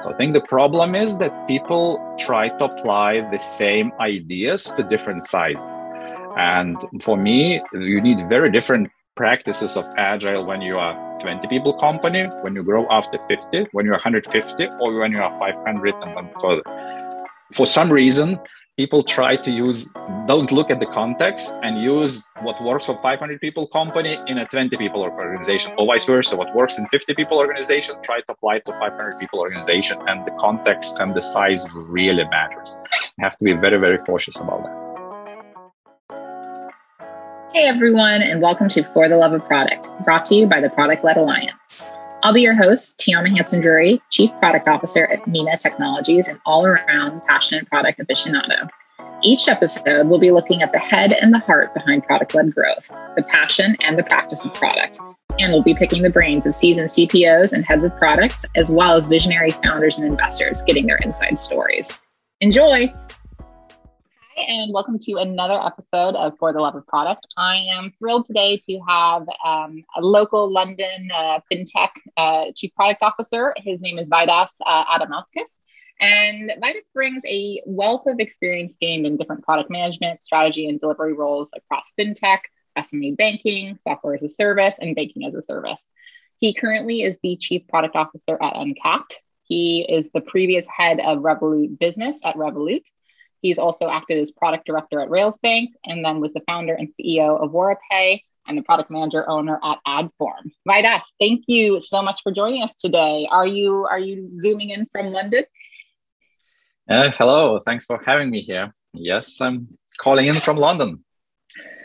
So I think the problem is that people try to apply the same ideas to different sides. And for me, you need very different practices of agile when you are 20 people company, when you grow after 50, when you're 150, or when you are 500 and then further. For some reason, people try to use don't look at the context and use what works for 500 people company in a 20 people organization or vice versa. What works in 50 people organization try to apply to 500 people organization and the context and the size really matters. You have to be very very cautious about that. Hey everyone, and welcome to For the Love of Product, brought to you by the Product Led Alliance. I'll be your host, Tiana Hanson Drury, Chief Product Officer at Mina Technologies and all around passionate product aficionado. Each episode, we'll be looking at the head and the heart behind product led growth, the passion and the practice of product. And we'll be picking the brains of seasoned CPOs and heads of products, as well as visionary founders and investors getting their inside stories. Enjoy! And welcome to another episode of For the Love of Product. I am thrilled today to have um, a local London uh, fintech uh, chief product officer. His name is Vaidas uh. And Vaidas brings a wealth of experience gained in different product management, strategy, and delivery roles across fintech, SME banking, software as a service, and banking as a service. He currently is the chief product officer at Uncapped. He is the previous head of Revolut business at Revolut He's also acted as product director at Railsbank and then was the founder and CEO of WaraPay and the product manager owner at Adform. Vaidas, thank you so much for joining us today. Are you are you zooming in from London? Uh, hello, thanks for having me here. Yes, I'm calling in from London.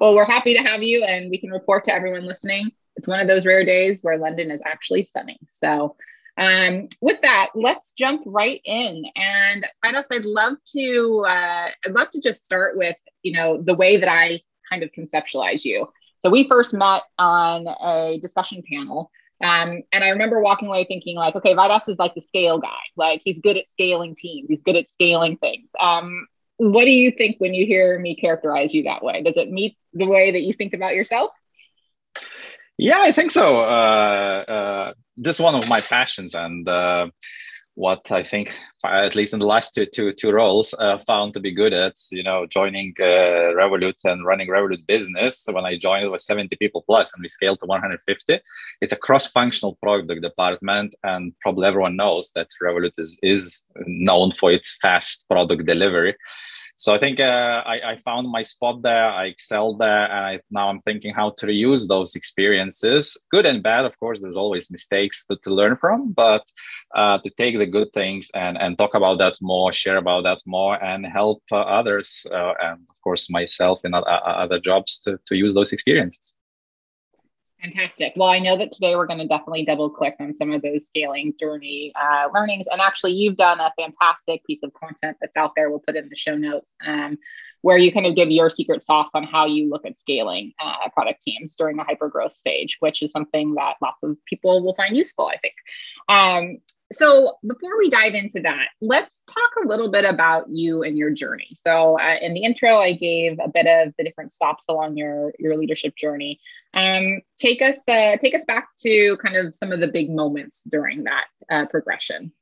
well, we're happy to have you, and we can report to everyone listening. It's one of those rare days where London is actually sunny. So um, with that, let's jump right in. And I I'd love to uh, I'd love to just start with you know the way that I kind of conceptualize you. So we first met on a discussion panel. Um, and I remember walking away thinking like, okay, Vaidas is like the scale guy. Like he's good at scaling teams. He's good at scaling things. Um, what do you think when you hear me characterize you that way? Does it meet the way that you think about yourself? Yeah, I think so. Uh, uh, this is one of my passions, and uh, what I think, at least in the last two two, two roles, uh, found to be good at. You know, joining uh, Revolut and running Revolut business. So when I joined, it was seventy people plus, and we scaled to one hundred fifty. It's a cross-functional product department, and probably everyone knows that Revolut is is known for its fast product delivery so I think uh, I, I, found my spot there. I excelled there, and I, now I'm thinking how to reuse those experiences, good and bad. Of course, there's always mistakes to, to learn from, but uh, to take the good things and and talk about that more, share about that more, and help uh, others, uh, and of course myself in other jobs to to use those experiences. Fantastic. Well, I know that today we're going to definitely double click on some of those scaling journey uh, learnings. And actually, you've done a fantastic piece of content that's out there. We'll put in the show notes um, where you kind of give your secret sauce on how you look at scaling uh, product teams during the hyper growth stage, which is something that lots of people will find useful, I think. Um, so before we dive into that, let's talk a little bit about you and your journey. So uh, in the intro, I gave a bit of the different stops along your your leadership journey. Um, take us uh, take us back to kind of some of the big moments during that uh, progression.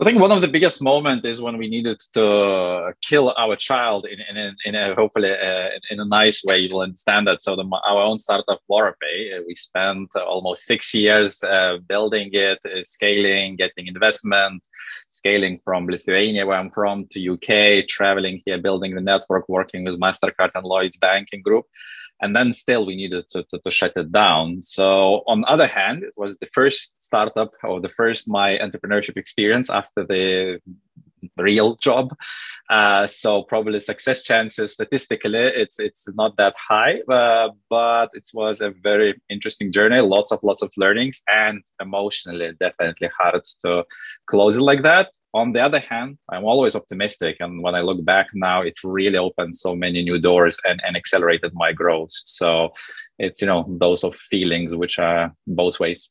I think one of the biggest moments is when we needed to kill our child in, in, in a hopefully uh, in a nice way. You will understand that. So the, our own startup WaraPay, uh, we spent almost six years uh, building it, uh, scaling, getting investment, scaling from Lithuania, where I'm from, to UK, traveling here, building the network, working with Mastercard and Lloyds banking group and then still we needed to, to, to, shut it down. So on the other hand it was the first startup or the first my entrepreneurship experience after the real job. Uh, so probably success chances statistically, it's it's not that high, uh, but it was a very interesting journey. Lots of lots of learnings, and emotionally definitely hard to close it like that. On the other hand, I'm always optimistic, and when I look back now, it really opened so many new doors and, and accelerated my growth. So it's you know those of feelings which are both ways.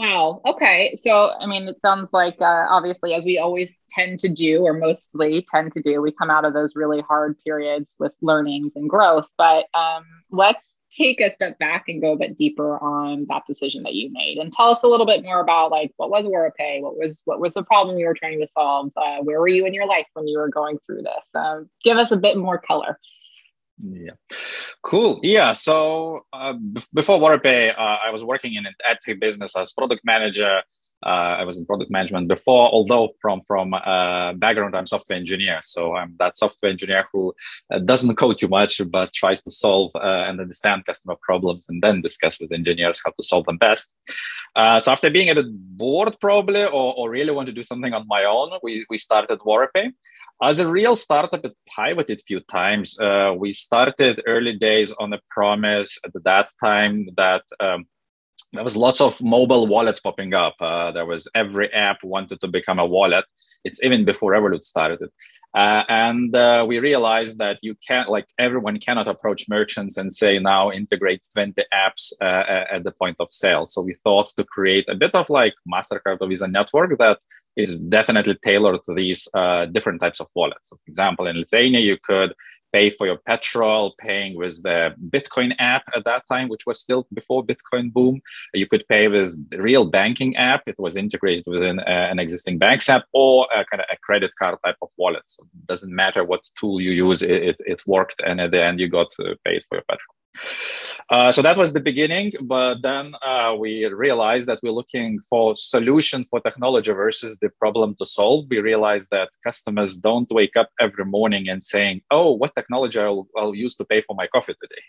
Wow. Okay. So, I mean, it sounds like uh, obviously, as we always tend to do, or mostly tend to do, we come out of those really hard periods with learnings and growth. But um, let's take a step back and go a bit deeper on that decision that you made, and tell us a little bit more about like what was WaraPay, what was what was the problem you were trying to solve, uh, where were you in your life when you were going through this? Uh, give us a bit more color. Yeah, cool. Yeah, so uh, b- before WaraPay, uh, I was working in an ad tech business as product manager. Uh, I was in product management before, although from from uh, background I'm software engineer. So I'm that software engineer who uh, doesn't code too much, but tries to solve uh, and understand customer problems, and then discuss with engineers how to solve them best. so after being a bit bored, probably, or, or really want to do something on my own, we we started WaraPay as a real startup, it pivoted a few times. Uh, we started early days on the promise at that time that um, there was lots of mobile wallets popping up. Uh, there was every app wanted to become a wallet. It's even before Revolut started. Uh, and uh, we realized that you can't, like everyone cannot approach merchants and say now integrate 20 apps uh, at the point of sale. So we thought to create a bit of like MasterCard or Visa network that is definitely tailored to these uh, different types of wallets. So for example, in Lithuania, you could pay for your petrol, paying with the Bitcoin app at that time, which was still before Bitcoin boom. You could pay with real banking app. It was integrated within uh, an existing banks app or a kind of a credit card type of wallet. So it doesn't matter what tool you use, it, it, it worked. And at the end, you got paid for your petrol. Uh, so that was the beginning, but then uh, we realized that we're looking for solution for technology versus the problem to solve. We realized that customers don't wake up every morning and saying, "Oh, what technology I'll, I'll use to pay for my coffee today."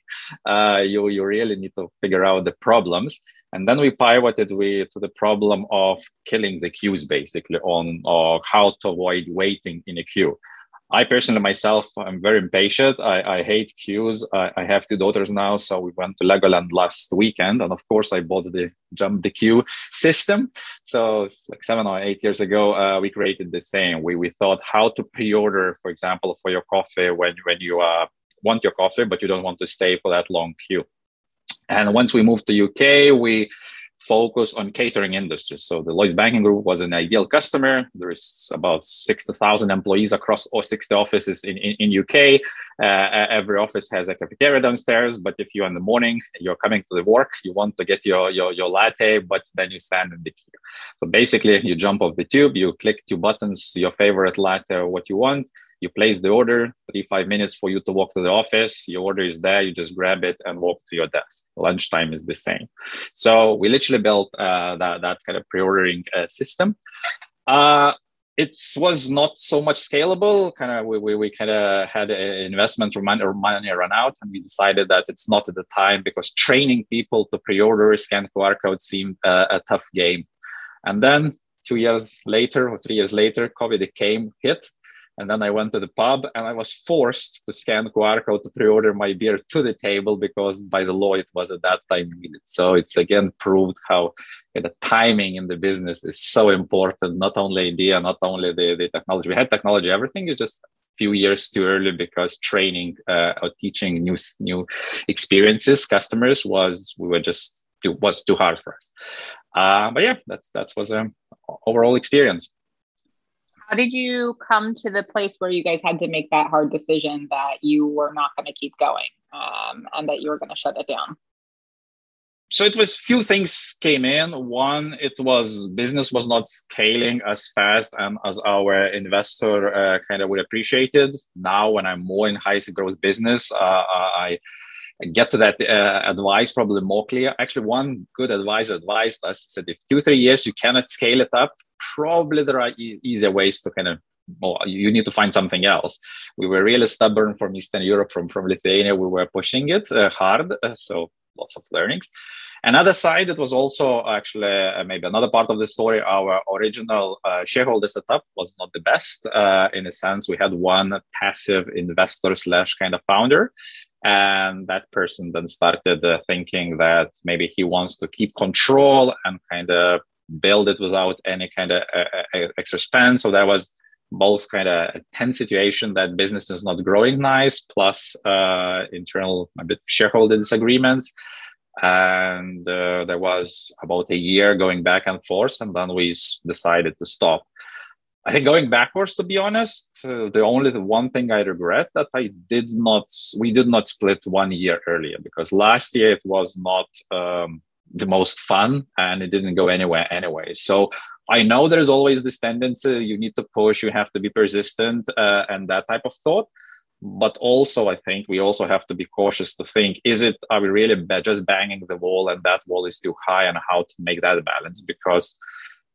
Uh, you you really need to figure out the problems, and then we pivoted we to the problem of killing the queues, basically on or how to avoid waiting in a queue. I personally myself, I'm very impatient. I, I hate queues. I, I, have two daughters now, so we went to Legoland last weekend, and of course, I bought the jump the queue system. So it's like seven or eight years ago, uh, we created the same. We we thought how to pre-order, for example, for your coffee when when you uh, want your coffee, but you don't want to stay for that long queue. And once we moved to UK, we focus on catering industries. So the Lloyds Banking Group was an ideal customer. There is about 60,000 employees across all 60 offices in, in, in UK. Uh, every office has a cafeteria downstairs, but if you're in the morning, you're coming to the work, you want to get your, your, your latte, but then you stand in the queue. So basically you jump off the tube, you click two buttons, your favorite latte, what you want, you place the order, three, five minutes for you to walk to the office. Your order is there, you just grab it and walk to your desk. Lunchtime is the same. So we literally built uh, that, that kind of pre ordering uh, system. Uh, it was not so much scalable. Kind of, we, we, we kind of had an investment or money, or money run out, and we decided that it's not at the time because training people to pre-order scan QR code seemed uh, a tough game. And then two years later or three years later, COVID came, hit, and then I went to the pub and I was forced to scan QR code to pre-order my beer to the table because by the law it was at that time needed. So it's again proved how the timing in the business is so important. Not only idea, not only the, the technology. We had technology, everything is just a few years too early because training uh, or teaching new new experiences customers was we were just it was too hard for us. Uh, but yeah, that's that's was an overall experience. How did you come to the place where you guys had to make that hard decision that you were not going to keep going um, and that you were going to shut it down? so it was few things came in. One it was business was not scaling as fast and as our investor uh, kind of would appreciate it. Now when i'm more in high growth business uh, i get to that uh, advice probably more clear. Actually one good advisor advised us said if two three years you cannot scale it up probably there are e- easier ways to kind of well, you need to find something else. We were really stubborn from Eastern Europe, from, from Lithuania. We were pushing it uh, hard. Uh, so lots of learnings. Another side, it was also actually uh, maybe another part of the story. Our original uh, shareholder setup was not the best. Uh, in a sense, we had one passive investor slash kind of founder, and that person then started uh, thinking that maybe he wants to keep control and kind of build it without any kind of uh, uh, extra spend. So that was both kind of a tense situation that business is not growing nice, plus uh, internal a bit shareholder disagreements. and uh, there was about a year going back and forth and then we decided to stop i think going backwards to be honest uh, the only one thing i regret that i did not we did not split one year earlier because last year it was not um, the most fun and it didn't go anywhere anyway. So i know there's always this tendency you need to push you have to be persistent uh, and that type of thought. But also i think we also have to be cautious to think is it are we really just banging the wall and that wall is too high and how to make that balance? Because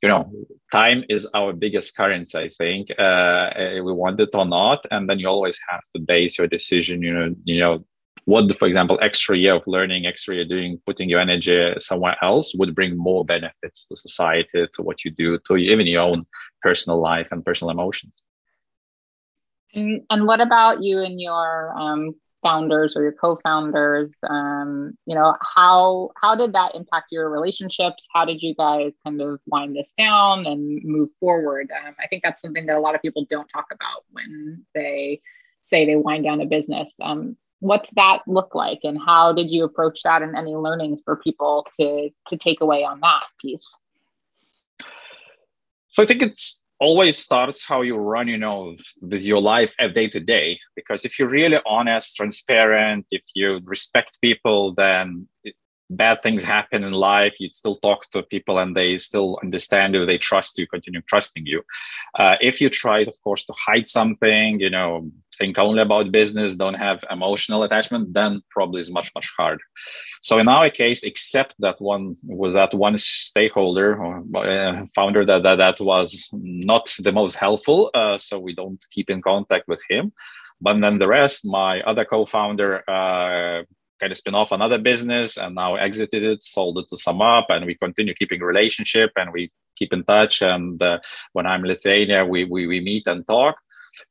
you know time is our biggest currency i think uh, we want it or not and then you always have to base your decision you know you know what for example extra year of learning extra year doing putting your energy somewhere else would bring more benefits to society to what you do to even your own personal life and personal emotions and, and what about you and your um, founders or your co-founders? Um, you know, how how did that impact your relationships? How did you guys kind of wind this down and move forward? Um, I think that's something that a lot of people don't talk about when they say they wind down a business. Um, what's that look like, and how did you approach that? And any learnings for people to to take away on that piece? So I think it's always starts how you run you know with your life day to day because if you're really honest transparent if you respect people then bad things happen in life you'd still talk to people and they still understand you they trust you continue trusting you. Uh, if you try of course to hide something you know think only about business don't have emotional attachment then probably is much much harder. So in our case except that one was that one stakeholder or uh, founder that, that that was not the most helpful uh, so we don't keep in contact with him. But then the rest my other co-founder uh, kind of spin off another business and now exited it, sold it to SumUp, and we continue keeping relationship and we keep in touch. And uh, when I'm in Lithuania, we, we, we meet and talk.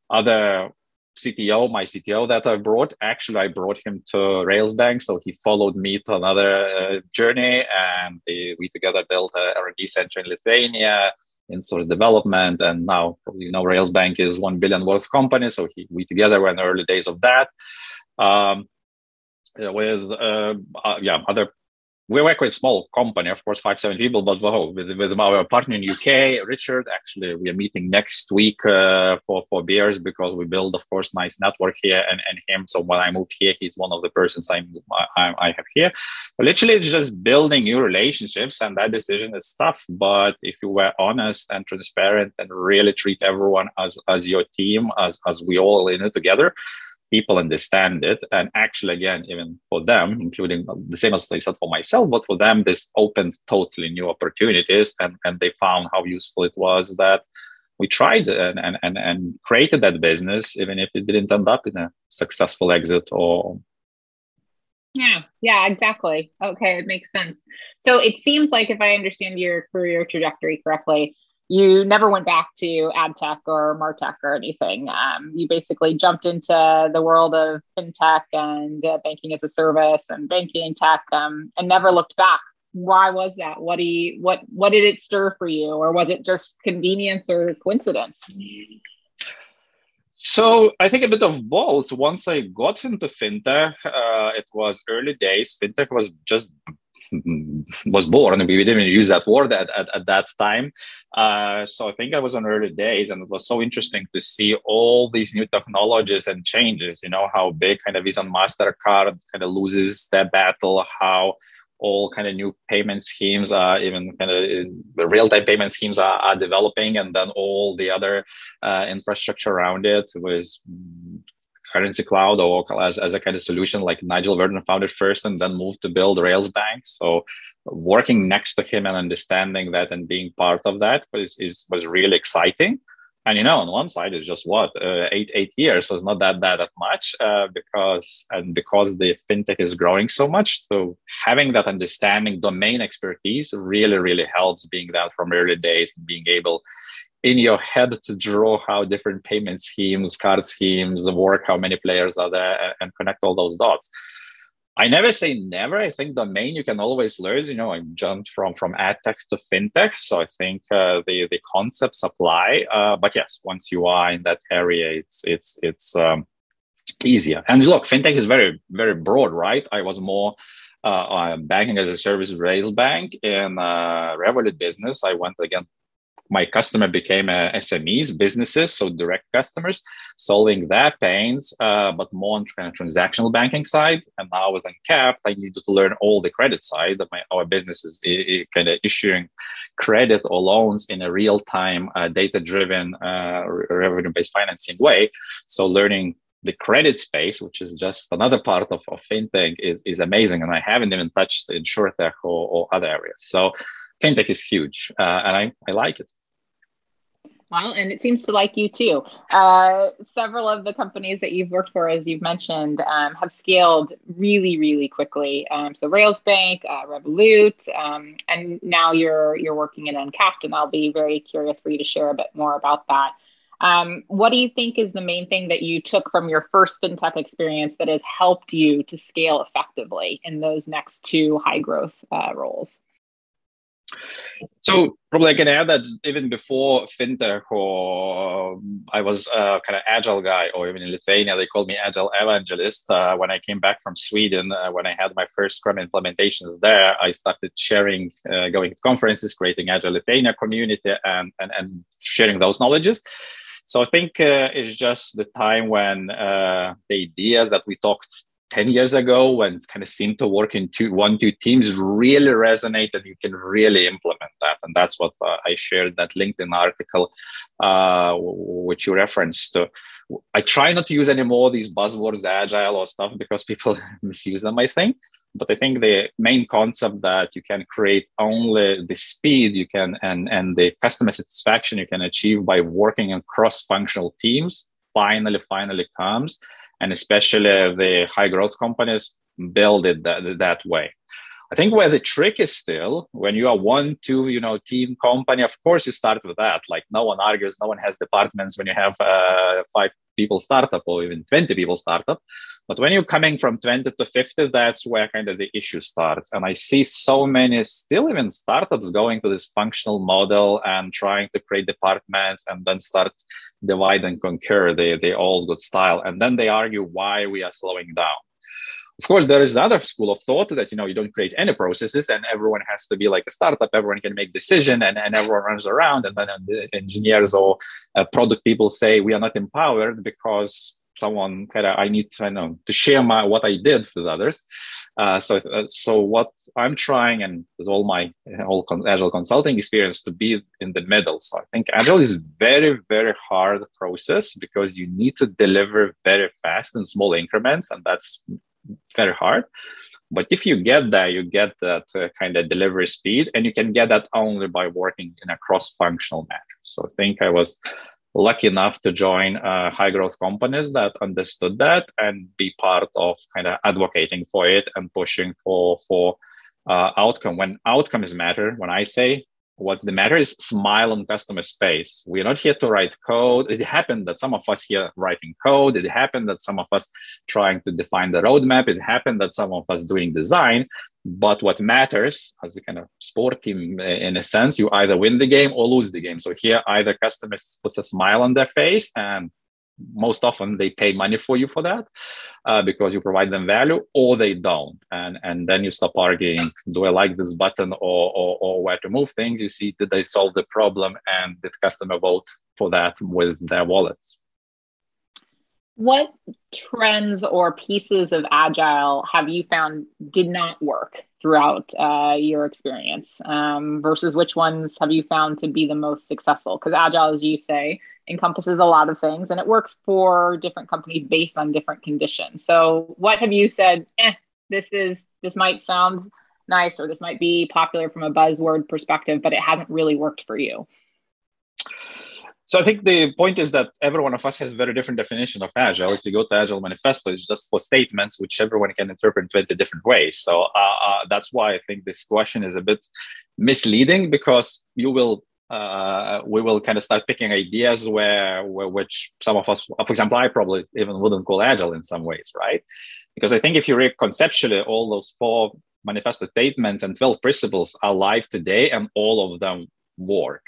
Other CTO, my CTO that I brought, actually I brought him to Railsbank, so he followed me to another uh, journey, and we together built a R&D center in Lithuania in source development, and now you know Railsbank is one billion worth company, so he, we together were in the early days of that. Um, with uh, uh, yeah other we work with small company, of course, five, seven people, but with, with our partner in UK, Richard, actually, we are meeting next week uh, for, for beers because we build, of course, nice network here and, and him. So when I moved here, he's one of the persons I, I, I have here. But literally, it's just building new relationships, and that decision is tough. But if you were honest and transparent and really treat everyone as, as your team, as, as we all in it together, people understand it. And actually again even for them including the same as i said for myself but for them this opened totally new opportunities. And, and they found how useful it was that we tried and, and, and, and created that business even if it didn't end up in a successful exit or yeah yeah exactly. Okay it makes sense. So it seems like if i understand your career trajectory correctly you never went back to ad tech or martech or anything. Um, you basically jumped into the world of fintech and uh, banking as a service and banking tech um, and never looked back. Why was that? What do you, what what did it stir for you, or was it just convenience or coincidence? So I think a bit of both. Once I got into fintech, uh, it was early days. Fintech was just was born we didn't use that word at, at, at that time. Uh, so i think i was on early days and it was so interesting to see all these new technologies and changes you know how big kind of visa and mastercard kind of loses that battle how all kind of new payment schemes are even kind of real-time payment schemes are, are developing and then all the other uh, infrastructure around it was Currencycloud or as, as a kind of solution like Nigel Verdon founded first and then moved to build Railsbank. So working next to him and understanding that and being part of that was, is, was really exciting. And you know, on one side it's just what uh, eight eight years, so it's not that bad that much uh, because and because the fintech is growing so much. So having that understanding, domain expertise really really helps. Being that from early days, being able in your head to draw how different payment schemes, card schemes work, how many players are there, and connect all those dots. I never say never. I think the main you can always learn. You know, I jumped from from ad tech to fintech, so I think uh, the the concepts apply. Uh, but yes, once you are in that area, it's it's it's um, easier. And look, fintech is very very broad, right? I was more uh, banking as a service Railsbank in uh, Revolut business. I went again my customer became uh, SMEs, businesses, so direct customers, solving their pains, uh, but more on of transactional banking side. And now with Uncapped, I needed to learn all the credit side of my our business is kind of issuing credit or loans in a real time, uh, data driven, uh, revenue based financing way. So learning the credit space, which is just another part of, of fintech, is, is amazing. And I haven't even touched insurtech or, or other areas. So fintech is huge, uh, and I, I like it. Well, and it seems to like you too. Uh, several of the companies that you've worked for, as you've mentioned, um, have scaled really, really quickly. Um, so Railsbank, uh, Revolut, um, and now you're you're working in Uncapped, and I'll be very curious for you to share a bit more about that. Um, what do you think is the main thing that you took from your first fintech experience that has helped you to scale effectively in those next two high growth uh, roles? So probably I can add that even before fintech, or I was a kind of agile guy, or even in Lithuania they called me agile evangelist. Uh, when I came back from Sweden, uh, when I had my first Scrum implementations there, I started sharing, uh, going to conferences, creating agile Lithuania community, and and, and sharing those knowledges. So I think uh, it's just the time when uh, the ideas that we talked 10 years ago when it kind of seemed to work in two one two teams really resonate and you can really implement that. And that's what uh, i shared that linkedin article uh, which you referenced. To i try not to use any more these buzzwords agile or stuff because people misuse them i think. But i think the main concept that you can create only the speed you can and and the customer satisfaction you can achieve by working in cross functional teams finally finally comes and especially the high growth companies build it that, that way. I think where the trick is still when you are one, two, you know, team company, of course you start with that. Like no one argues, no one has departments when you have uh, five people startup or even 20 people startup. But when you're coming from 20 to 50, that's where kind of the issue starts. And I see so many still even startups going to this functional model and trying to create departments and then start divide and conquer the, the old good style. And then they argue why we are slowing down. Of course, there is another school of thought that you know you don't create any processes and everyone has to be like a startup. Everyone can make decision and, and everyone runs around. And then the engineers or uh, product people say we are not empowered because someone kind of I need to I know to share my what I did with others. Uh, so uh, so what I'm trying and with all my whole con- agile consulting experience to be in the middle. So I think agile is very very hard process because you need to deliver very fast in small increments, and that's very hard. But if you get there, you get that uh, kind of delivery speed, and you can get that only by working in a cross-functional manner. So I think I was lucky enough to join uh, high growth companies that understood that and be part of kind of advocating for it and pushing for for uh, outcome. When outcomes matter when i say what's the matter is smile on customer's face. We're not here to write code. It happened that some of us here writing code. It happened that some of us trying to define the roadmap. It happened that some of us doing design. But what matters as a kind of sport team in a sense you either win the game or lose the game. So here either customers puts a smile on their face and most often they pay money for you for that uh, because you provide them value or they don't. And and then you stop arguing do i like this button or, or, or where to move things? You see did they solve the problem? And did customer vote for that with their wallets what trends or pieces of agile have you found did not work throughout uh, your experience? Um, versus which ones have you found to be the most successful? Because agile as you say encompasses a lot of things and it works for different companies based on different conditions. So what have you said eh, this is this might sound nice or this might be popular from a buzzword perspective but it hasn't really worked for you so I think the point is that every one of us has a very different definition of agile. If you go to Agile Manifesto, it's just for statements which everyone can interpret in 20 different ways. So uh, uh, that's why I think this question is a bit misleading because you will uh, we will kind of start picking ideas where, where which some of us, for example, I probably even wouldn't call agile in some ways, right? Because I think if you read conceptually, all those four manifesto statements and 12 principles are live today and all of them work.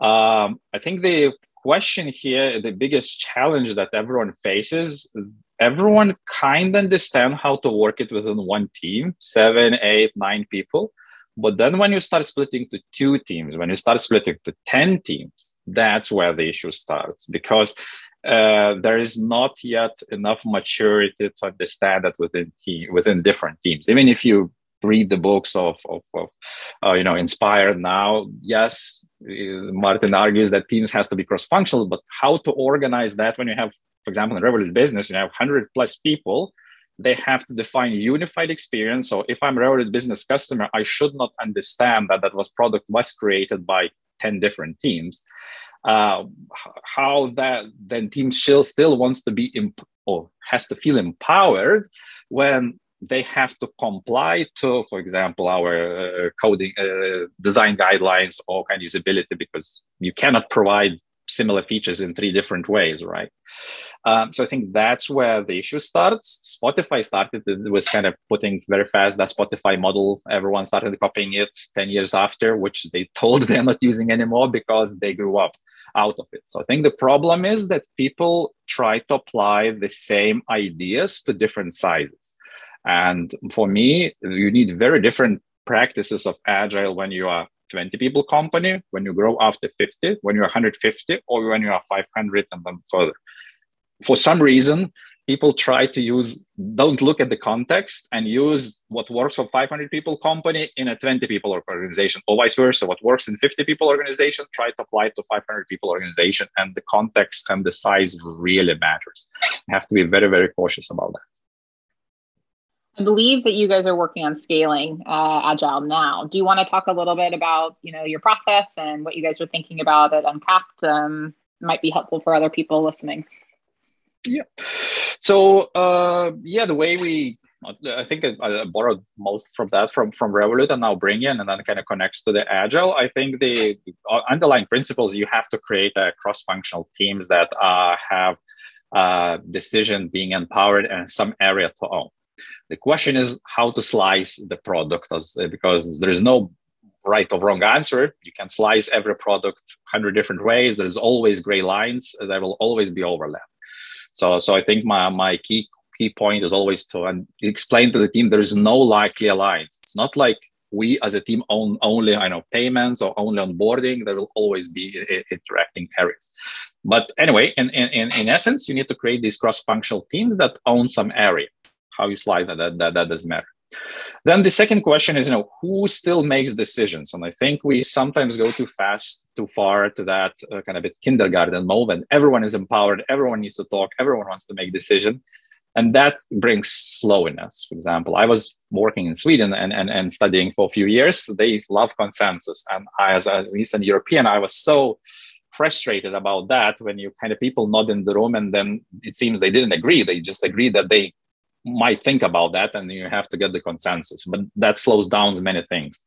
Um, I think the question here, the biggest challenge that everyone faces, everyone kind of understand how to work it within one team, seven, eight, nine people. But then when you start splitting to two teams, when you start splitting to 10 teams, that's where the issue starts because uh, there is not yet enough maturity to understand that within team, within different teams. Even if you read the books of, of, of uh, you know, Inspire now, yes, Martin argues that teams has to be cross-functional, but how to organize that when you have, for example, in Revolut business, you have 100 plus people, they have to define unified experience. So if I'm a Revolut business customer, I should not understand that that was product was created by 10 different teams uh, how that then team still still wants to be imp- or has to feel empowered when they have to comply to, for example, our uh, coding uh, design guidelines or kind of usability because you cannot provide similar features in three different ways, right? Um, so I think that's where the issue starts. Spotify started it was kind of putting very fast that Spotify model. Everyone started copying it 10 years after, which they told they're not using anymore because they grew up out of it. So I think the problem is that people try to apply the same ideas to different sizes. And for me, you need very different practices of agile when you are 20 people company, when you grow after 50, when you're 150, or when you are 500 and then further. For some reason, people try to use don't look at the context and use what works for 500 people company in a 20 people organization or vice versa. What works in 50 people organization try to apply to 500 people organization and the context and the size really matters. You have to be very very cautious about that I believe that you guys are working on scaling uh, agile now. Do you want to talk a little bit about you know your process and what you guys are thinking about at Uncapped? Um, might be helpful for other people listening. Yeah. So uh, yeah, the way we I think I, borrowed most from that from from Revolut and now bring in, and then kind of connects to the agile. I think the underlying principles you have to create a cross-functional teams that uh, have uh, decision being empowered and some area to own. The question is how to slice the product, as, uh, because there is no right or wrong answer. You can slice every product hundred different ways. There's always gray lines. There will always be overlap. So, so I think my, my key key point is always to explain to the team there is no likely alliance. It's not like we as a team own only I know payments or only onboarding. There will always be interacting areas. But anyway, in, in, in essence, you need to create these cross-functional teams that own some area. How you slide that, that, that, that doesn't matter. Then the second question is, you know, who still makes decisions? And I think we sometimes go too fast, too far to that uh, kind of bit kindergarten moment. Everyone is empowered. Everyone needs to talk. Everyone wants to make decision. And that brings slowness. For example, I was working in Sweden and, and, and studying for a few years. They love consensus. And I, as, as an Eastern European, I was so frustrated about that when you kind of people nod in the room and then it seems they didn't agree. They just agreed that they might think about that and you have to get the consensus but that slows down many things.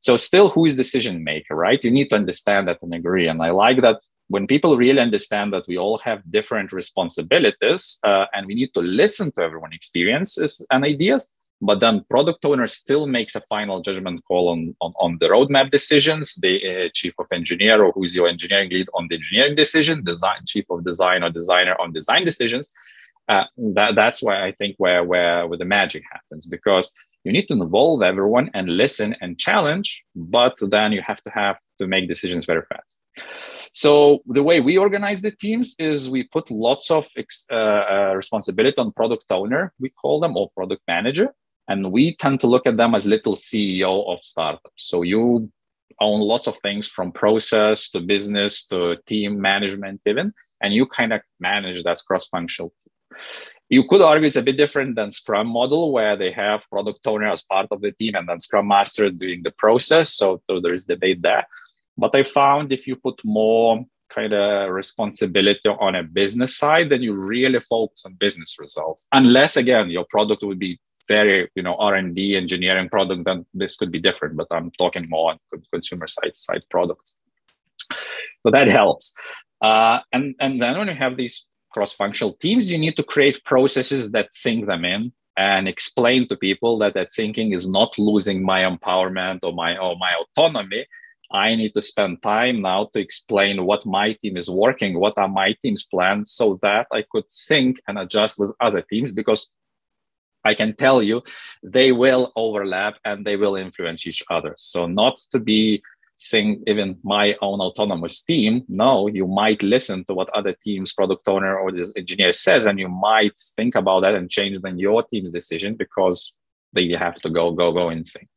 So still who is decision maker right? You need to understand that and agree. And i like that when people really understand that we all have different responsibilities uh, and we need to listen to everyone's experiences and ideas but then product owner still makes a final judgment call on, on, on the roadmap decisions. The uh, chief of engineer or who's your engineering lead on the engineering decision design chief of design or designer on design decisions uh, that, that's why I think where, where, where the magic happens because you need to involve everyone and listen and challenge, but then you have to have to make decisions very fast. So the way we organize the teams is we put lots of uh, uh, responsibility on product owner, we call them, or product manager, and we tend to look at them as little CEO of startups. So you own lots of things from process to business to team management even, and you kind of manage that cross-functional team. You could argue it's a bit different than Scrum model, where they have product owner as part of the team and then Scrum Master doing the process. So, so there is debate there. But I found if you put more kind of responsibility on a business side, then you really focus on business results. Unless again, your product would be very, you know, R&D engineering product, then this could be different. But I'm talking more on consumer side side products. So that helps. Uh, and and then when you have these cross-functional teams, you need to create processes that sync them in and explain to people that that syncing is not losing my empowerment or my or my autonomy. I need to spend time now to explain what my team is working, what are my team's plans, so that I could sync and adjust with other teams because I can tell you they will overlap and they will influence each other. So, not to be saying even my own autonomous team. No, you might listen to what other teams, product owner or the engineer says, and you might think about that and change then your team's decision because they have to go go go in sync.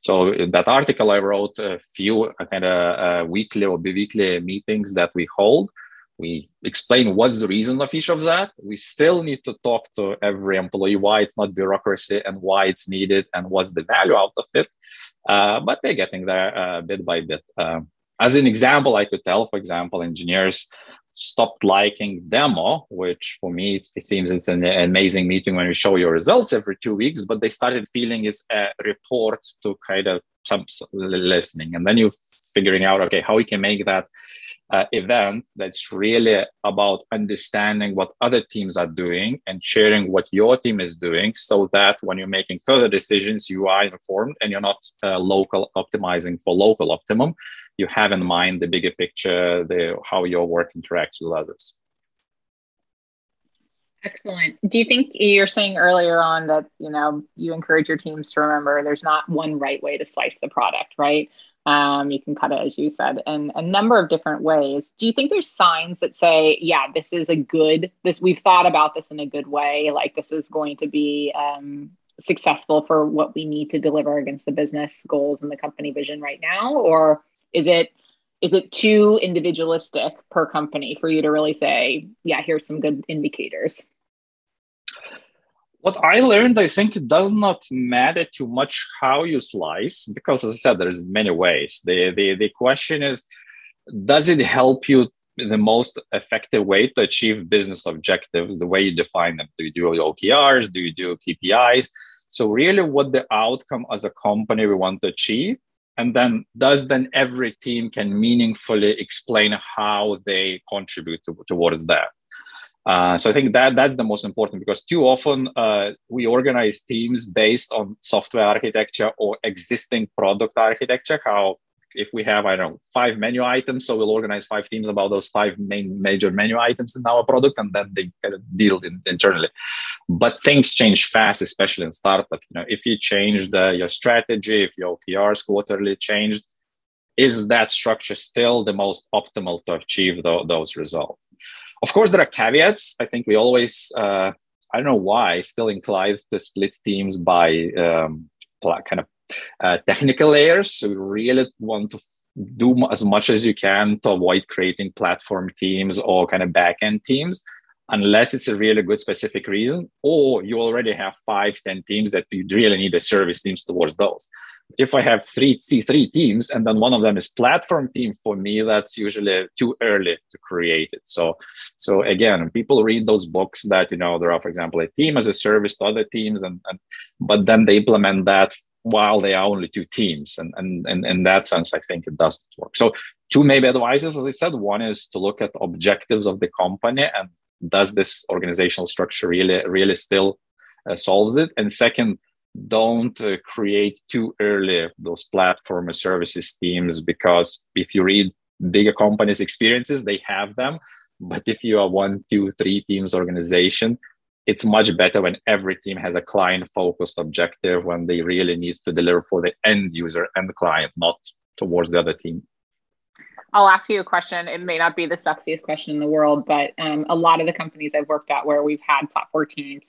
So in that article, I wrote a few kind of uh, weekly or bi-weekly meetings that we hold. We explain what's the reason of each of that. We still need to talk to every employee why it's not bureaucracy and why it's needed and what's the value out of it. Uh, but they're getting there uh, bit by bit. Um, as an example, I could tell, for example, engineers stopped liking demo, which for me it, it, seems it's an amazing meeting when you show your results every two weeks. But they started feeling it's a report to kind of some listening, and then you figuring out okay how we can make that uh, event that's really about understanding what other teams are doing and sharing what your team is doing so that when you're making further decisions you are informed and you're not uh, local optimizing for local optimum. You have in mind the bigger picture the how your work interacts with others. Excellent. Do you think you're saying earlier on that you know you encourage your teams to remember there's not one right way to slice the product right um, you can cut it, as you said, in a number of different ways. Do you think there's signs that say, yeah, this is a good, this we've thought about this in a good way, like this is going to be um, successful for what we need to deliver against the business goals and the company vision right now? Or is it is it too individualistic per company for you to really say, yeah, here's some good indicators? What I learned, I think it does not matter too much how you slice, because as I said, there's many ways. The, the, the question is, does it help you the most effective way to achieve business objectives, the way you define them? Do you do OKRs? Do you do KPIs? So really what the outcome as a company we want to achieve, and then does then every team can meaningfully explain how they contribute to, towards that. Uh, so I think that that's the most important because too often uh, we organize teams based on software architecture or existing product architecture. How if we have I don't know five menu items, so we'll organize five teams about those five main major menu items in our product, and then they kind of deal in, internally. But things change fast, especially in startup. You know, if you change the, your strategy, if your OKRs quarterly changed, is that structure still the most optimal to achieve the, those results? Of course, there are caveats. I think we always, uh, I don't know why, still inclined to split teams by um, kind of uh, technical layers. So we really want to do as much as you can to avoid creating platform teams or kind of backend teams unless it's a really good specific reason or you already have five ten teams that you really need a service teams towards those if I have three C3 teams and then one of them is platform team for me, that's usually too early to create it. So, so again, people read those books that, you know, there are, for example, a team as a service to other teams and, and but then they implement that while they are only two teams. And, and, and in that sense, I think it doesn't work. So two maybe advices, as I said, one is to look at objectives of the company and does this organizational structure really, really still uh, solves it? And second, don't uh, create too early those platform services teams because if you read bigger companies experiences they have them but if you are one two three teams organization it's much better when every team has a client focused objective when they really need to deliver for the end user and the client not towards the other team I'll ask you a question. It may not be the sexiest question in the world, but um, a lot of the companies I've worked at where we've had platform teams,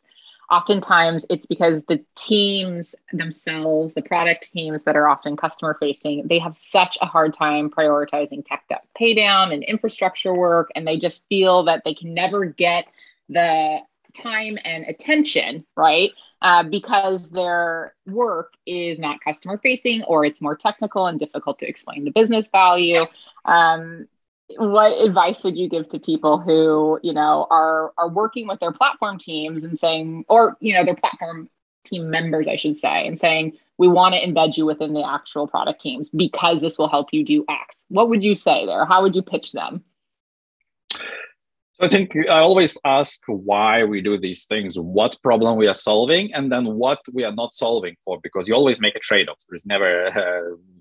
oftentimes it's because the teams themselves the product teams that are often customer facing they have such a hard time prioritizing tech debt pay down and infrastructure work and they just feel that they can never get the time and attention right uh, because their work is not customer facing or it's more technical and difficult to explain the business value. Um, what advice would you give to people who you know are are working with their platform teams and saying or you know their platform team members i should say and saying we want to embed you within the actual product teams because this will help you do x. What would you say there? How would you pitch them? So I think I always ask why we do these things, what problem we are solving, and then what we are not solving for, because you always make a trade-off. There's never uh,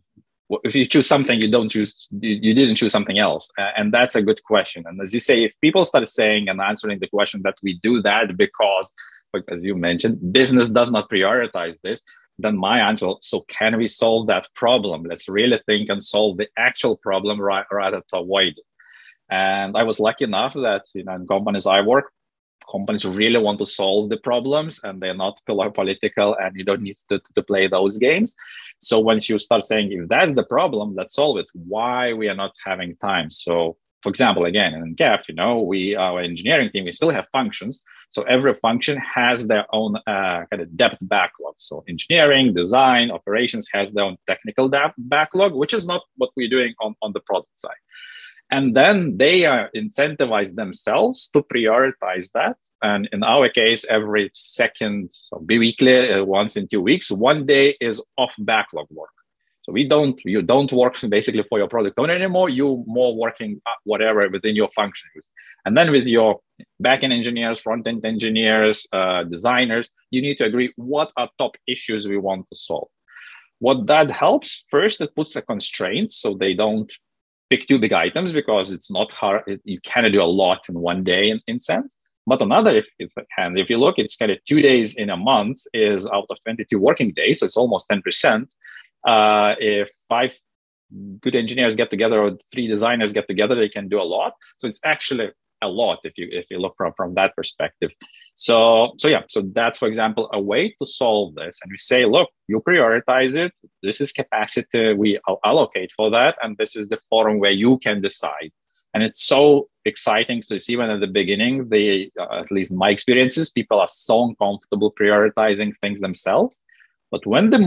if you choose something you don't choose you, didn't choose something else. And that's a good question. And as you say if people start saying and answering the question that we do that because as you mentioned business does not prioritize this then my answer so can we solve that problem? Let's really think and solve the actual problem rather to avoid it and i was lucky enough that you know in companies i work companies really want to solve the problems and they're not political and you don't need to, to play those games. So once you start saying if that's the problem let's solve it why we are not having time? So for example again Uncapped you know we our engineering team we still have functions. So every function has their own uh, kind of debt backlog. So engineering design operations has their own technical debt backlog which is not what we're doing on, on the product side and then they are incentivized themselves to prioritize that. And in our case every second so bi-weekly uh, once in two weeks one day is off backlog work. So we don't you don't work basically for your product owner anymore. You more working whatever within your function. And then with your backend engineers front-end engineers uh, designers you need to agree what are top issues we want to solve. What that helps first it puts a constraint so they don't pick two big items because it's not hard. You cannot do a lot in one day in, sense. But another, if, if and if you look, it's kind of two days in a month is out of 22 working days, so it's almost 10%. Uh, if five good engineers get together or three designers get together, they can do a lot. So it's actually a lot if you if you look from from that perspective. So, so yeah, so that's, for example, a way to solve this. And we say, look, you prioritize it. This is capacity we allocate for that. And this is the forum where you can decide. And it's so exciting to see when at the beginning, they, uh, at least my experiences, people are so uncomfortable prioritizing things themselves. But when the,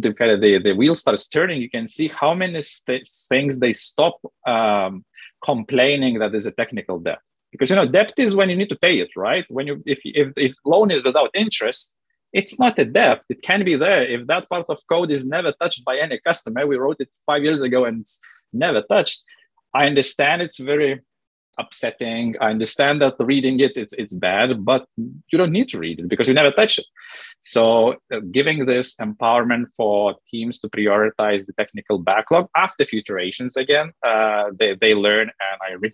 the, kind of the, the wheel starts turning, you can see how many st- things they stop um, complaining that there's a technical debt because you know debt is when you need to pay it right? When you if if, if loan is without interest it's not a debt. It can be there. If that part of code is never touched by any customer we wrote it five years ago and it's never touched. I understand it's very upsetting. I understand that reading it it's, it's bad but you don't need to read it because you never touch it. So uh, giving this empowerment for teams to prioritize the technical backlog after futurations again uh, they, they learn and i really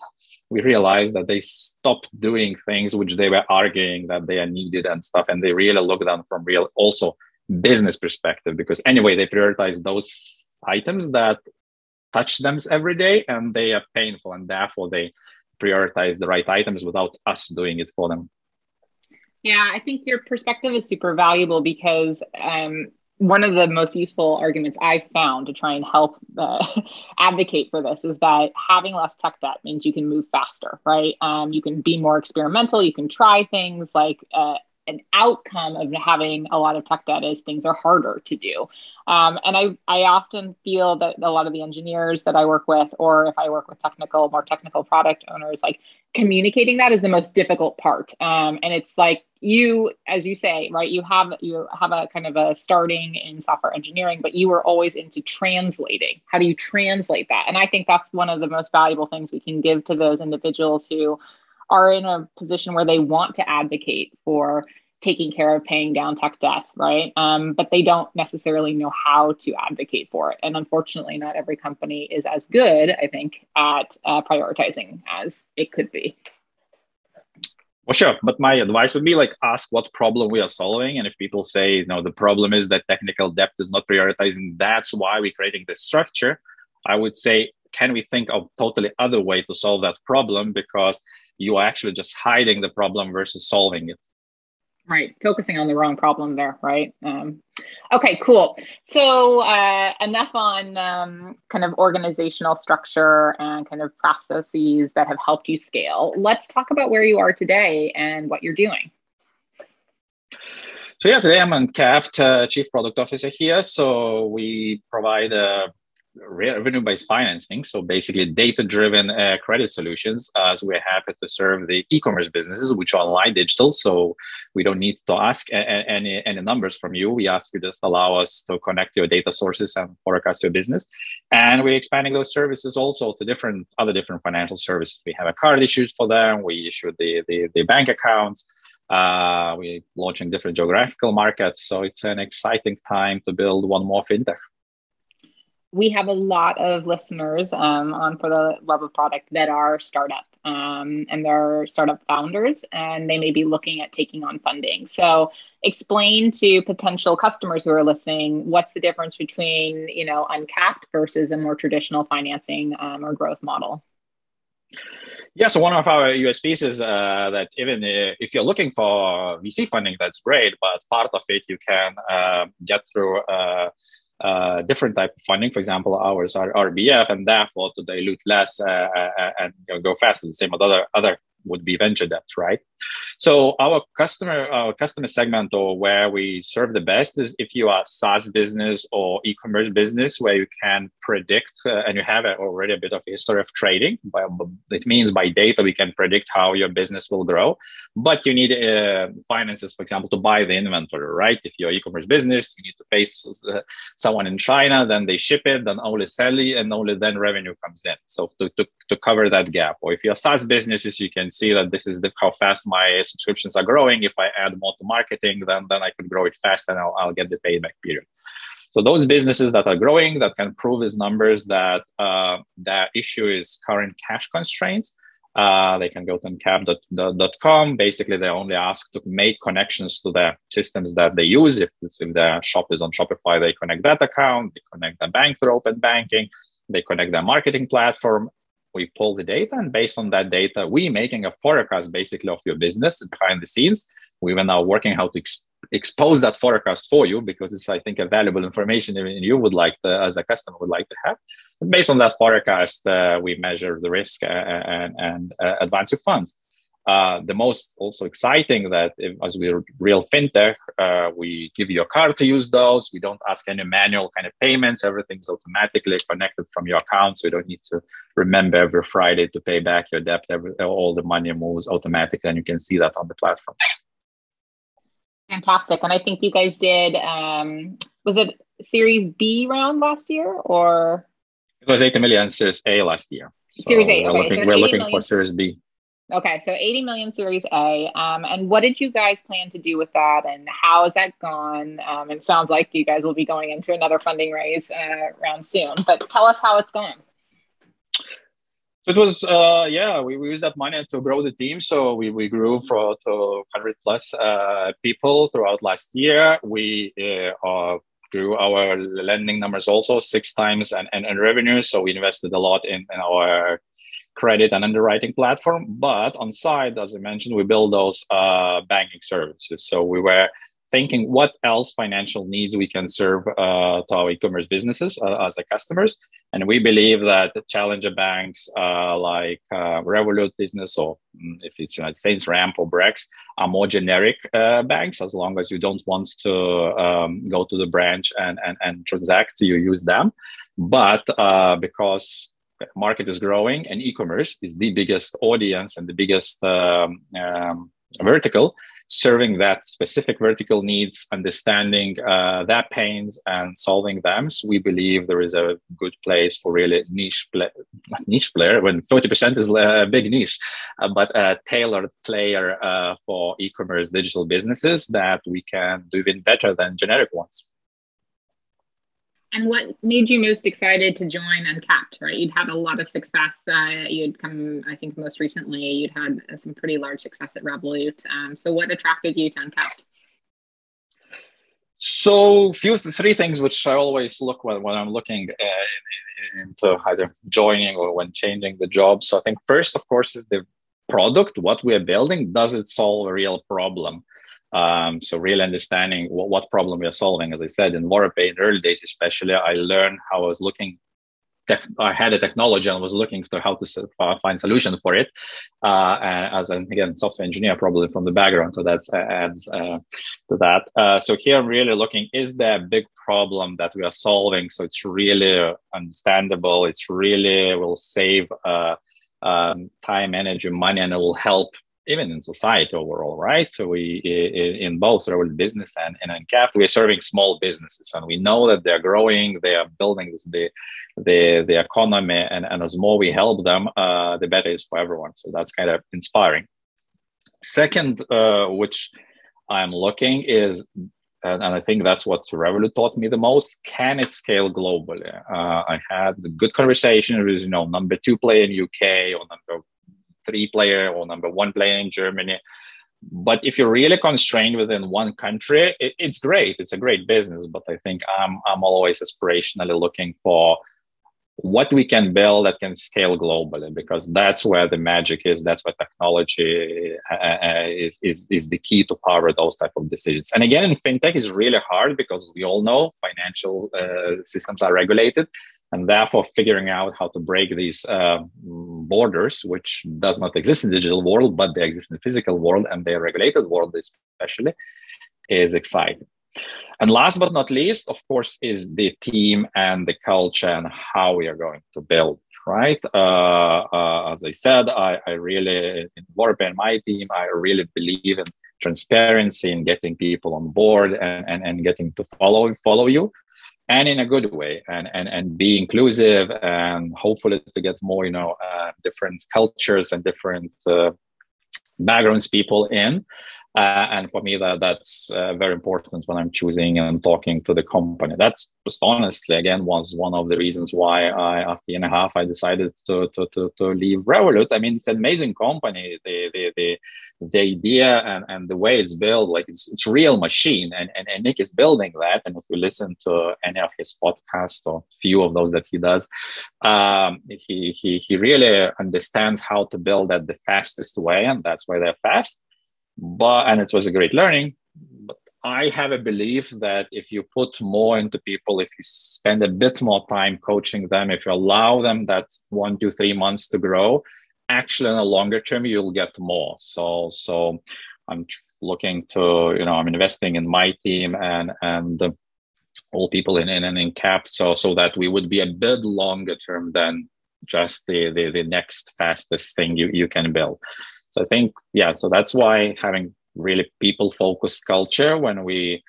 we realized that they stopped doing things which they were arguing that they are needed and stuff and they really look down from real also business perspective because anyway they prioritize those items that touch them every day and they are painful and therefore they prioritize the right items without us doing it for them. Yeah i think your perspective is super valuable because um, one of the most useful arguments I've found to try and help uh, advocate for this is that having less tech debt means you can move faster, right? Um, you can be more experimental. You can try things like uh, an outcome of having a lot of tech debt is things are harder to do. Um, and I, I often feel that a lot of the engineers that I work with, or if I work with technical, more technical product owners, like communicating that is the most difficult part. Um, and it's like you, as you say, right, you have you have a kind of a starting in software engineering, but you were always into translating. How do you translate that? And I think that's one of the most valuable things we can give to those individuals who are in a position where they want to advocate for taking care of paying down tech debt, right? Um, but they don't necessarily know how to advocate for it. And unfortunately, not every company is as good, I think, at uh, prioritizing as it could be. Well, sure. But my advice would be like ask what problem we are solving. And if people say, you know, the problem is that technical debt is not prioritizing, that's why we're creating this structure. I would say, can we think of totally other way to solve that problem? Because you are actually just hiding the problem versus solving it. Right, focusing on the wrong problem there, right? Um, okay, cool. So uh, enough on um, kind of organizational structure and kind of processes that have helped you scale. Let's talk about where you are today and what you're doing. So yeah, today I'm Uncapped, uh, Chief Product Officer here. So we provide a revenue-based financing, so basically data-driven uh, credit solutions, as we're happy to serve the e-commerce businesses, which are online digital. So we don't need to ask any any numbers from you. We ask you just allow us to connect your data sources and forecast your business. And we're expanding those services also to different other different financial services. We have a card issued for them. We issue the the, the bank accounts. Uh, we're launching different geographical markets. So it's an exciting time to build one more fintech we have a lot of listeners um, on for the love of product that are startup um, and they're startup founders and they may be looking at taking on funding. So explain to potential customers who are listening what's the difference between you know uncapped versus a more traditional financing um, or growth model? Yeah, so one of our USPs is uh, that even if you're looking for VC funding, that's great, but part of it you can uh, get through uh, uh, different type of funding. For example, ours are RBF, and therefore to dilute less uh, uh, and you know, go faster. The same with other other would be venture debt, right? So our customer our customer segment or where we serve the best is if you are SaaS business or e-commerce business where you can predict uh, and you have already a bit of history of trading. It means by data we can predict how your business will grow, but you need uh, finances, for example, to buy the inventory, right? If you're e-commerce business, you need pay uh, someone in China, then they ship it, then only sell it, and only then revenue comes in. So to, to, to cover that gap, or if you're SaaS businesses, you can see that this is the, how fast my subscriptions are growing. If I add more to marketing, then, then I could grow it fast and I'll, I'll get the payback period. So those businesses that are growing, that can prove these numbers that uh, the issue is current cash constraints, uh, they can go to uncap.com. Basically, they only ask to make connections to the systems that they use. If, if their shop is on Shopify, they connect that account, they connect the bank through open banking, they connect their marketing platform, we pull the data and based on that data we making a forecast basically of your business behind the scenes we were now working how to expose that forecast for you because it's i think a valuable information even you would like to as a customer would like to have based on that forecast uh, we measure the risk uh, and, and uh, advance your funds uh, the most also exciting that if, as we're real fintech, uh, we give you a card to use those. We don't ask any manual kind of payments. Everything's automatically connected from your account. So you don't need to remember every Friday to pay back your debt. Every, all the money moves automatically and you can see that on the platform. Fantastic. And I think you guys did, um, was it Series B round last year or? It was 80 million Series A last year. So series A. We're okay. looking, so we're looking for Series B. Okay, so 80 million Series A. Um, and what did you guys plan to do with that, and how has that gone? Um, it sounds like you guys will be going into another funding raise uh, round soon, but tell us how it's going. So it was, uh, yeah, we, we used that money to grow the team. So we, we grew for to 100 plus uh, people throughout last year. We uh, grew our lending numbers also six times and, and, and revenue. So we invested a lot in, in our credit and underwriting platform. But on side, as I mentioned, we build those uh, banking services. So we were thinking what else financial needs we can serve uh, to our e-commerce businesses uh, as a customers. And we believe that challenger banks uh, like uh, Revolut Business or mm, if it's United States, Ramp or Brex are more generic uh, banks. As long as you don't want to um, go to the branch and, and, and transact, you use them. But uh, because market is growing and e-commerce is the biggest audience and the biggest um, um, vertical serving that specific vertical needs understanding uh, their pains and solving them. So we believe there is a good place for really niche play, niche player when 40% is a big niche uh, but a tailored player uh, for e-commerce digital businesses that we can do even better than generic ones and what made you most excited to join Uncapped? Right, you'd had a lot of success. Uh, you'd come, I think, most recently, you'd had some pretty large success at Revolut. Um, so, what attracted you to Uncapped? So, few three things which I always look when when I'm looking uh, into either joining or when changing the job. So, I think first, of course, is the product. What we are building does it solve a real problem? Um, so really understanding what, what problem we are solving. As I said, in VoroPay, in early days especially, I learned how I was looking Tech, I had a technology and was looking to how to find solution for it. Uh, as an again software engineer, probably from the background, so that uh, adds uh, to that. Uh, so here I'm really looking: is there a big problem that we are solving? So it's really understandable. It's really will save uh, um, time, energy, money, and it will help even in society overall, right? So we in both our business and, and Uncapped, we're serving small businesses, and we know that they're growing, they are building the the the economy, and, and as more we help them, uh, the better is for everyone. So that's kind of inspiring. Second, uh, which I'm looking is and, I think that's what Revolut taught me the most. Can it scale globally? Uh, I had a good conversation with you know number two player in UK or number three player or number one player in Germany. But if you're really constrained within one country, it, it's great. It's a great business. But I think I'm I'm always aspirationally looking for what we can build that can scale globally because that's where the magic is that's where technology uh, uh, is, is, is the key to power those type of decisions and again in fintech is really hard because we all know financial uh, systems are regulated and therefore figuring out how to break these uh, borders which does not exist in the digital world but they exist in the physical world and the regulated world especially is exciting and last but not least, of course, is the team and the culture and how we are going to build. Right. Uh, uh, as I said, I, I really, in Vorpay and my team, I really believe in transparency and getting people on board and, and, and getting to follow follow you and in a good way and, and, and be inclusive and hopefully to get more, you know, uh, different cultures and different uh, backgrounds people in uh, and for me, that that's uh, very important when I'm choosing and talking to the company. That's just honestly, again, was one of the reasons why I, after a year and a half, I decided to, to, to, to leave Revolut. I mean, it's an amazing company. The idea and, and the way it's built, like it's, it's real machine. And, and, and Nick is building that. And if you listen to any of his podcasts or few of those that he does, um, he, he, he really understands how to build that the fastest way. And that's why they're fast but and it was a great learning but i have a belief that if you put more into people if you spend a bit more time coaching them if you allow them that one two three months to grow actually in a longer term you'll get more so so i'm looking to you know i'm investing in my team and and all people in in and Uncapped so so that we would be a bit longer term than just the the, the next fastest thing you, you can build so I think, yeah, so that's why having really people focused culture when we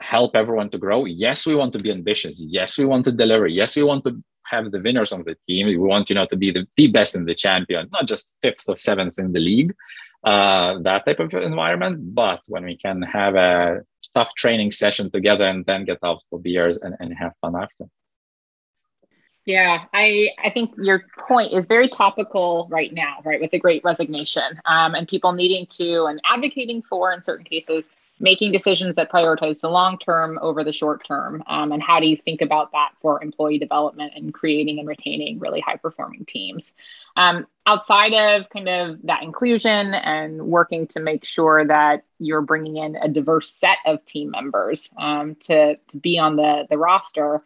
help everyone to grow. Yes, we want to be ambitious. Yes, we want to deliver. Yes, we want to have the winners on the team. We want, you know, to be the, the best in the champion, not just fifth or seventh in the league, uh, that type of environment. But when we can have a tough training session together and then get out for beers and, and have fun after. Yeah, I I think your point is very topical right now, right, with the Great Resignation, um, and people needing to and advocating for, in certain cases, making decisions that prioritize the long term over the short term. Um, and how do you think about that for employee development and creating and retaining really high performing teams? Um, outside of kind of that inclusion and working to make sure that you're bringing in a diverse set of team members um, to to be on the the roster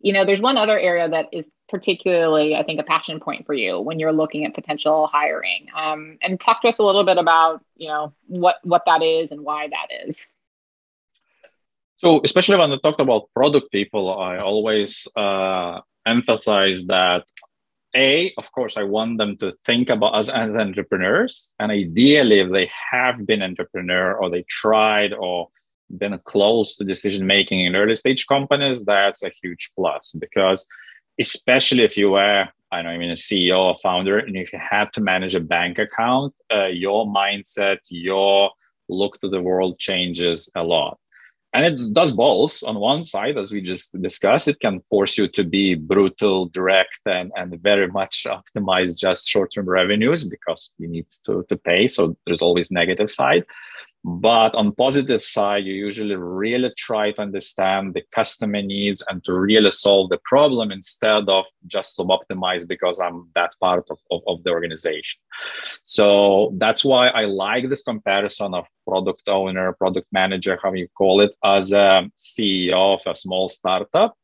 you know there's one other area that is particularly i think a passion point for you when you're looking at potential hiring. Um, and talk to us a little bit about you know what what that is and why that is. So especially when i talk about product people i always uh, emphasize that a of course i want them to think about us as entrepreneurs. And ideally if they have been entrepreneur or they tried or been close to decision making in early stage companies, that's a huge plus because especially if you were, I know, I mean, a CEO or founder, and if you had to manage a bank account, uh, your mindset, your look to the world changes a lot. And it does both. On one side, as we just discussed, it can force you to be brutal, direct, and, and very much optimize just short term revenues because you need to, to pay. So there's always negative side. But on positive side, you usually really try to understand the customer needs and to really solve the problem instead of just to optimize because I'm that part of, of, of the organization. So that's why I like this comparison of product owner, product manager, how you call it, as a CEO of a small startup.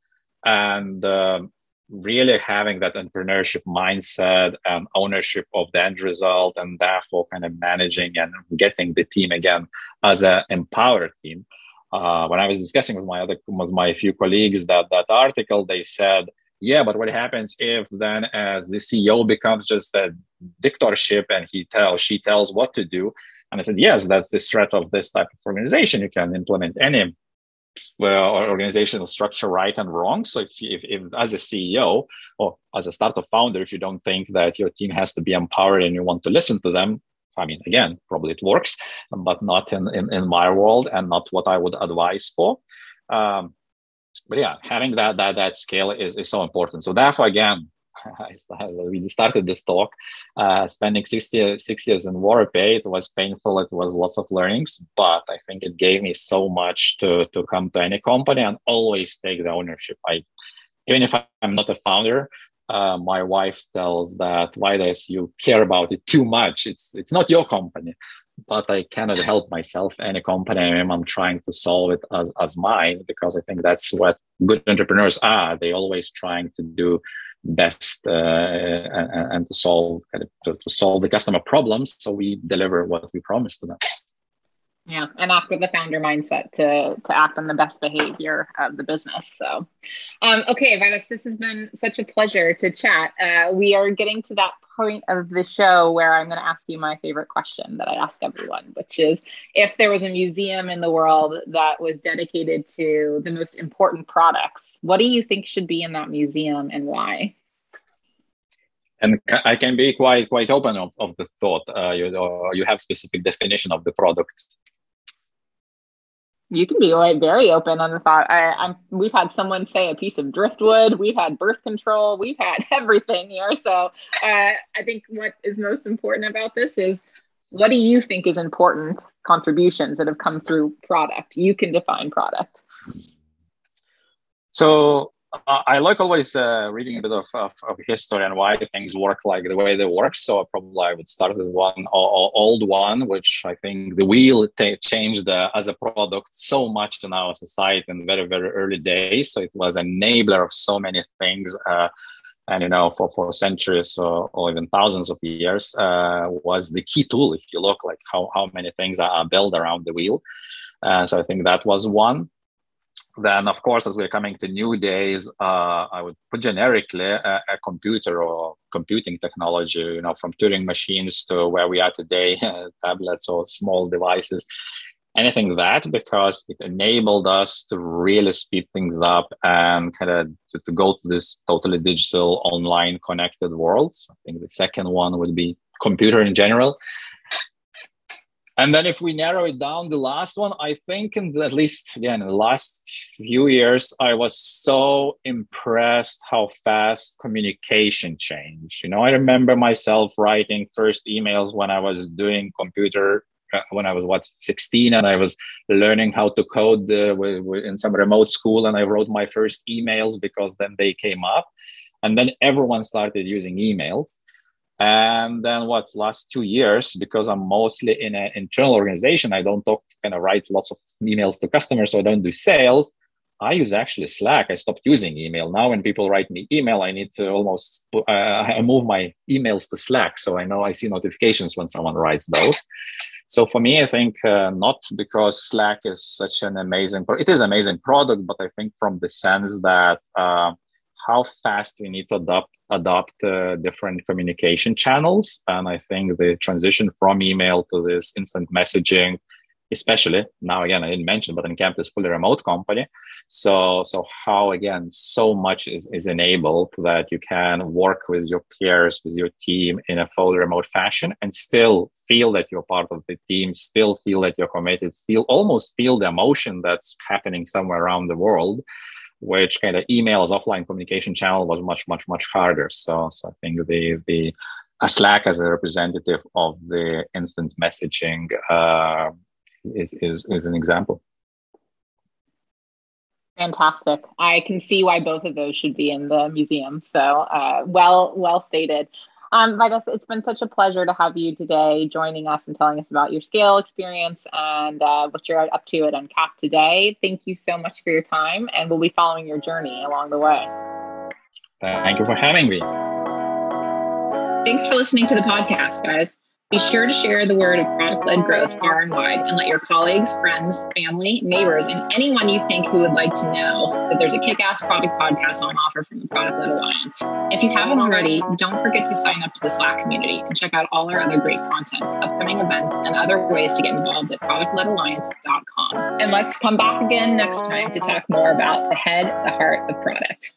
And um, really having that entrepreneurship mindset and ownership of the end result and therefore kind of managing and getting the team again as an empowered team. Uh, when i was discussing with my other with my few colleagues that that article they said yeah but what happens if then as the ceo becomes just a dictatorship and he tells she tells what to do? And i said yes that's the threat of this type of organization. You can implement any well, organizational structure right and wrong. So if, if, if, as a CEO or as a startup founder, if you don't think that your team has to be empowered and you want to listen to them, I mean, again, probably it works, but not in, in, in my world and not what I would advise for. Um, but yeah, having that that that scale is, is so important. So therefore, again, we started this talk, uh, spending six years, six years in WarriorPay. It was painful. It was lots of learnings, but I think it gave me so much to, to come to any company and always take the ownership. I, even if I'm not a founder, uh, my wife tells that why does you care about it too much? It's it's not your company, but I cannot help myself. Any company I'm, I'm trying to solve it as as mine because I think that's what good entrepreneurs are. They always trying to do best uh, and, and, to solve kind to, to solve the customer problems so we deliver what we promised to them. Yeah and act with the founder mindset to to act on the best behavior of the business so. Um, okay Vaidas, this has been such a pleasure to chat. Uh, we are getting to that point of the show where i'm going to ask you my favorite question that i ask everyone which is if there was a museum in the world that was dedicated to the most important products what do you think should be in that museum and why and I can be quite quite open of, of the thought. Uh, you you have specific definition of the product you can be like very open on the thought. I, am we've had someone say a piece of driftwood. We've had birth control. We've had everything here. So uh, I think what is most important about this is what do you think is important contributions that have come through product? You can define product. So I like always uh, reading a bit of, of, of, history and why things work like the way they work. So probably I would start with one old one, which I think the wheel t- changed uh, as a product so much in our society in very very early days. So it was an enabler of so many things. Uh, and you know, for, for centuries or, or even thousands of years, uh, was the key tool. If you look like how, how many things are built around the wheel, uh, so I think that was one then of course as we're coming to new days uh, i would put generically a, a, computer or computing technology you know from turing machines to where we are today tablets or small devices anything that because it enabled us to really speed things up and kind of to, to go to this totally digital online connected world. So i think the second one would be computer in general and then if we narrow it down, the last one, I think, in the, at least again in the last few years, I was so impressed how fast communication changed. You know, I remember myself writing first emails when I was doing computer uh, when I was what 16 and I was learning how to code uh, in some remote school and I wrote my first emails because then they came up and then everyone started using emails and then what last two years because i'm mostly in an internal organization i don't talk kind of write lots of emails to customers so i don't do sales. I use actually slack. I stopped using email. Now when people write me email i need to almost uh, i move my emails to slack so i know i see notifications when someone writes those. So for me i think uh, not because slack is such an amazing pro- it is amazing product but i think from the sense that uh, how fast we need to adopt adopt uh, different communication channels. And i think the transition from email to this instant messaging especially now again i didn't mention but Uncapped is fully remote company. So so how again so much is, is enabled that you can work with your peers with your team in a fully remote fashion and still feel that you're part of the team still feel that you're committed still almost feel the emotion that's happening somewhere around the world which kind of email as offline communication channel was much much much harder. So so i think the the slack as a representative of the instant messaging uh, is, is is an example. Fantastic. I can see why both of those should be in the museum. So uh, well well stated um, Vaidas, it's been such a pleasure to have you today joining us and telling us about your scale experience and uh, what you're up to at Uncapped today. Thank you so much for your time, and we'll be following your journey along the way. Thank you for having me. Thanks for listening to the podcast, guys. Be sure to share the word of product led growth far and wide and let your colleagues, friends, family, neighbors, and anyone you think who would like to know that there's a kick ass product podcast on offer from the Product Led Alliance. If you haven't already, don't forget to sign up to the Slack community and check out all our other great content, upcoming events, and other ways to get involved at productledalliance.com. And let's come back again next time to talk more about the head, the heart of product.